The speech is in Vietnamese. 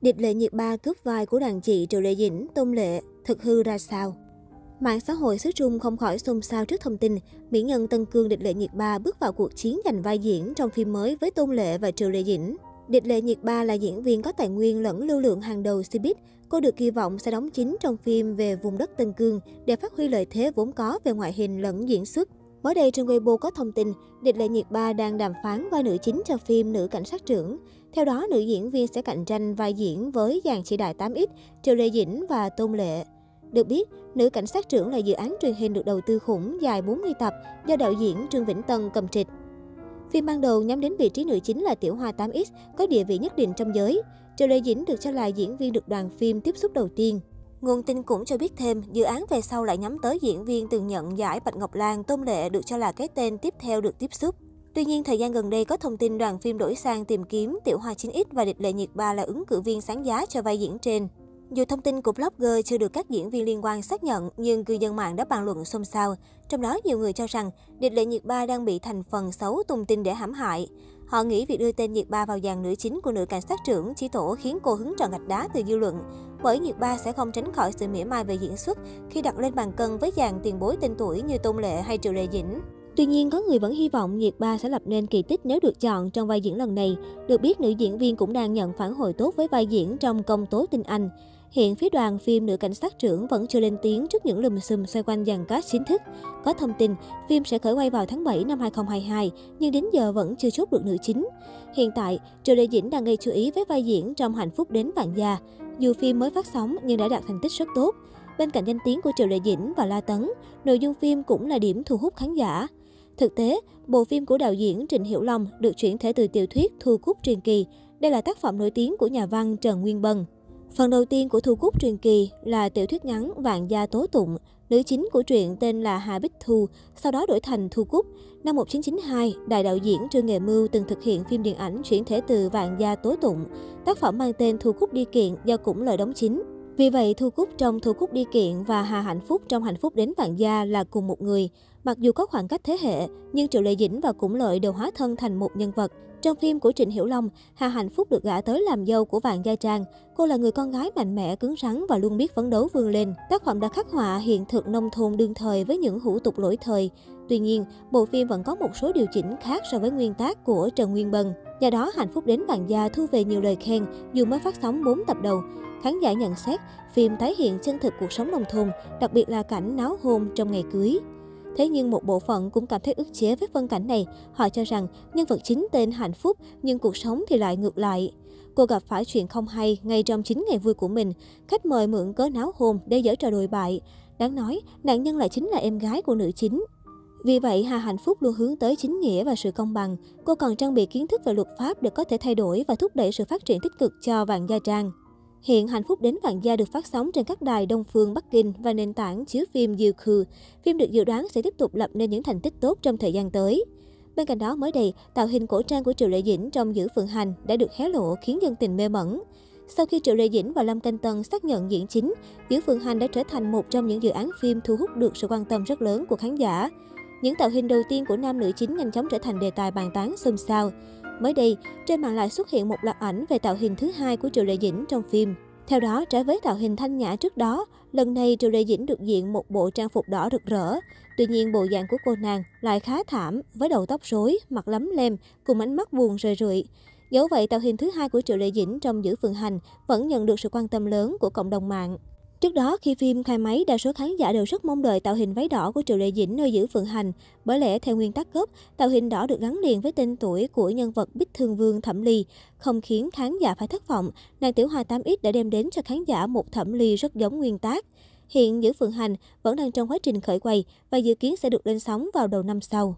Địch lệ nhiệt ba cướp vai của đàn chị Triệu Lệ Dĩnh, Tôn Lệ, thực hư ra sao? Mạng xã hội xứ Trung không khỏi xôn xao trước thông tin mỹ nhân Tân Cương Địch Lệ Nhiệt Ba bước vào cuộc chiến giành vai diễn trong phim mới với Tôn Lệ và Triệu Lệ Dĩnh. Địch Lệ Nhiệt Ba là diễn viên có tài nguyên lẫn lưu lượng hàng đầu Cbiz. Cô được kỳ vọng sẽ đóng chính trong phim về vùng đất Tân Cương để phát huy lợi thế vốn có về ngoại hình lẫn diễn xuất. Mới đây trên Weibo có thông tin, Địch Lệ Nhiệt Ba đang đàm phán vai nữ chính cho phim Nữ Cảnh sát trưởng. Theo đó, nữ diễn viên sẽ cạnh tranh vai diễn với dàn chỉ đại 8X, Triệu Lệ Dĩnh và Tôn Lệ. Được biết, Nữ Cảnh sát trưởng là dự án truyền hình được đầu tư khủng dài 40 tập do đạo diễn Trương Vĩnh Tân cầm trịch. Phim ban đầu nhắm đến vị trí nữ chính là Tiểu Hoa 8X, có địa vị nhất định trong giới. Triệu Lệ Dĩnh được cho là diễn viên được đoàn phim tiếp xúc đầu tiên. Nguồn tin cũng cho biết thêm, dự án về sau lại nhắm tới diễn viên từng nhận giải Bạch Ngọc Lan, Tôn Lệ được cho là cái tên tiếp theo được tiếp xúc. Tuy nhiên, thời gian gần đây có thông tin đoàn phim đổi sang tìm kiếm Tiểu Hoa 9X và Địch Lệ Nhiệt Ba là ứng cử viên sáng giá cho vai diễn trên. Dù thông tin của blogger chưa được các diễn viên liên quan xác nhận, nhưng cư dân mạng đã bàn luận xôn xao. Trong đó, nhiều người cho rằng Địch Lệ Nhiệt Ba đang bị thành phần xấu tung tin để hãm hại. Họ nghĩ việc đưa tên Nhiệt Ba vào dàn nữ chính của nữ cảnh sát trưởng chỉ tổ khiến cô hứng tròn gạch đá từ dư luận. Bởi Nhiệt Ba sẽ không tránh khỏi sự mỉa mai về diễn xuất khi đặt lên bàn cân với dàn tiền bối tên tuổi như Tôn Lệ hay Triệu Lệ Dĩnh. Tuy nhiên, có người vẫn hy vọng Nhiệt Ba sẽ lập nên kỳ tích nếu được chọn trong vai diễn lần này. Được biết, nữ diễn viên cũng đang nhận phản hồi tốt với vai diễn trong Công tố tinh Anh. Hiện phía đoàn phim Nữ cảnh sát trưởng vẫn chưa lên tiếng trước những lùm xùm xoay quanh dàn cast chính thức. Có thông tin, phim sẽ khởi quay vào tháng 7 năm 2022, nhưng đến giờ vẫn chưa chốt được nữ chính. Hiện tại, Triệu Lệ Dĩnh đang gây chú ý với vai diễn trong Hạnh phúc đến vạn gia. Dù phim mới phát sóng nhưng đã đạt thành tích rất tốt. Bên cạnh danh tiếng của Triệu Lệ Dĩnh và La Tấn, nội dung phim cũng là điểm thu hút khán giả. Thực tế, bộ phim của đạo diễn Trịnh Hiểu Long được chuyển thể từ tiểu thuyết Thu Cúc Truyền Kỳ. Đây là tác phẩm nổi tiếng của nhà văn Trần Nguyên Bân. Phần đầu tiên của Thu Cúc truyền kỳ là tiểu thuyết ngắn Vạn gia tố tụng. Nữ chính của truyện tên là Hà Bích Thu, sau đó đổi thành Thu Cúc. Năm 1992, đại đạo diễn Trương Nghệ Mưu từng thực hiện phim điện ảnh chuyển thể từ Vạn gia tố tụng. Tác phẩm mang tên Thu Cúc đi kiện do cũng lời đóng chính. Vì vậy, Thu Cúc trong Thu Cúc đi kiện và Hà Hạnh Phúc trong Hạnh Phúc đến Vạn gia là cùng một người. Mặc dù có khoảng cách thế hệ, nhưng Triệu Lệ Dĩnh và Cũng Lợi đều hóa thân thành một nhân vật. Trong phim của Trịnh Hiểu Long, Hà Hạnh Phúc được gả tới làm dâu của Vạn Gia Trang. Cô là người con gái mạnh mẽ, cứng rắn và luôn biết phấn đấu vươn lên. Tác phẩm đã khắc họa hiện thực nông thôn đương thời với những hủ tục lỗi thời. Tuy nhiên, bộ phim vẫn có một số điều chỉnh khác so với nguyên tác của Trần Nguyên Bân nhờ đó, Hạnh Phúc đến bạn Gia thu về nhiều lời khen dù mới phát sóng 4 tập đầu. Khán giả nhận xét, phim tái hiện chân thực cuộc sống nông thôn, đặc biệt là cảnh náo hôn trong ngày cưới. Thế nhưng một bộ phận cũng cảm thấy ức chế với phân cảnh này. Họ cho rằng nhân vật chính tên hạnh phúc nhưng cuộc sống thì lại ngược lại. Cô gặp phải chuyện không hay ngay trong chính ngày vui của mình. Khách mời mượn cớ náo hôn để dở trò đồi bại. Đáng nói, nạn nhân lại chính là em gái của nữ chính. Vì vậy, Hà Hạnh Phúc luôn hướng tới chính nghĩa và sự công bằng. Cô còn trang bị kiến thức về luật pháp để có thể thay đổi và thúc đẩy sự phát triển tích cực cho Vạn Gia Trang. Hiện Hạnh phúc đến vạn gia được phát sóng trên các đài Đông Phương, Bắc Kinh và nền tảng chiếu phim Youku. Phim được dự đoán sẽ tiếp tục lập nên những thành tích tốt trong thời gian tới. Bên cạnh đó, mới đây, tạo hình cổ trang của Triệu Lệ Dĩnh trong Giữ Phượng Hành đã được hé lộ khiến dân tình mê mẩn. Sau khi Triệu Lệ Dĩnh và Lâm Canh Tân xác nhận diễn chính, Giữ Phượng Hành đã trở thành một trong những dự án phim thu hút được sự quan tâm rất lớn của khán giả. Những tạo hình đầu tiên của nam nữ chính nhanh chóng trở thành đề tài bàn tán xôn xao. Mới đây, trên mạng lại xuất hiện một loạt ảnh về tạo hình thứ hai của Triệu Lệ Dĩnh trong phim. Theo đó, trái với tạo hình thanh nhã trước đó, lần này Triệu Lệ Dĩnh được diện một bộ trang phục đỏ rực rỡ. Tuy nhiên, bộ dạng của cô nàng lại khá thảm, với đầu tóc rối, mặt lấm lem, cùng ánh mắt buồn rười rượi. Dẫu vậy, tạo hình thứ hai của Triệu Lệ Dĩnh trong Giữ Phượng Hành vẫn nhận được sự quan tâm lớn của cộng đồng mạng. Trước đó, khi phim khai máy, đa số khán giả đều rất mong đợi tạo hình váy đỏ của Triệu Lệ Dĩnh nơi giữ Phượng Hành. Bởi lẽ, theo nguyên tắc gốc, tạo hình đỏ được gắn liền với tên tuổi của nhân vật Bích Thương Vương Thẩm Ly, không khiến khán giả phải thất vọng. Nàng Tiểu Hoa 8X đã đem đến cho khán giả một Thẩm Ly rất giống nguyên tác. Hiện giữ Phượng Hành vẫn đang trong quá trình khởi quay và dự kiến sẽ được lên sóng vào đầu năm sau.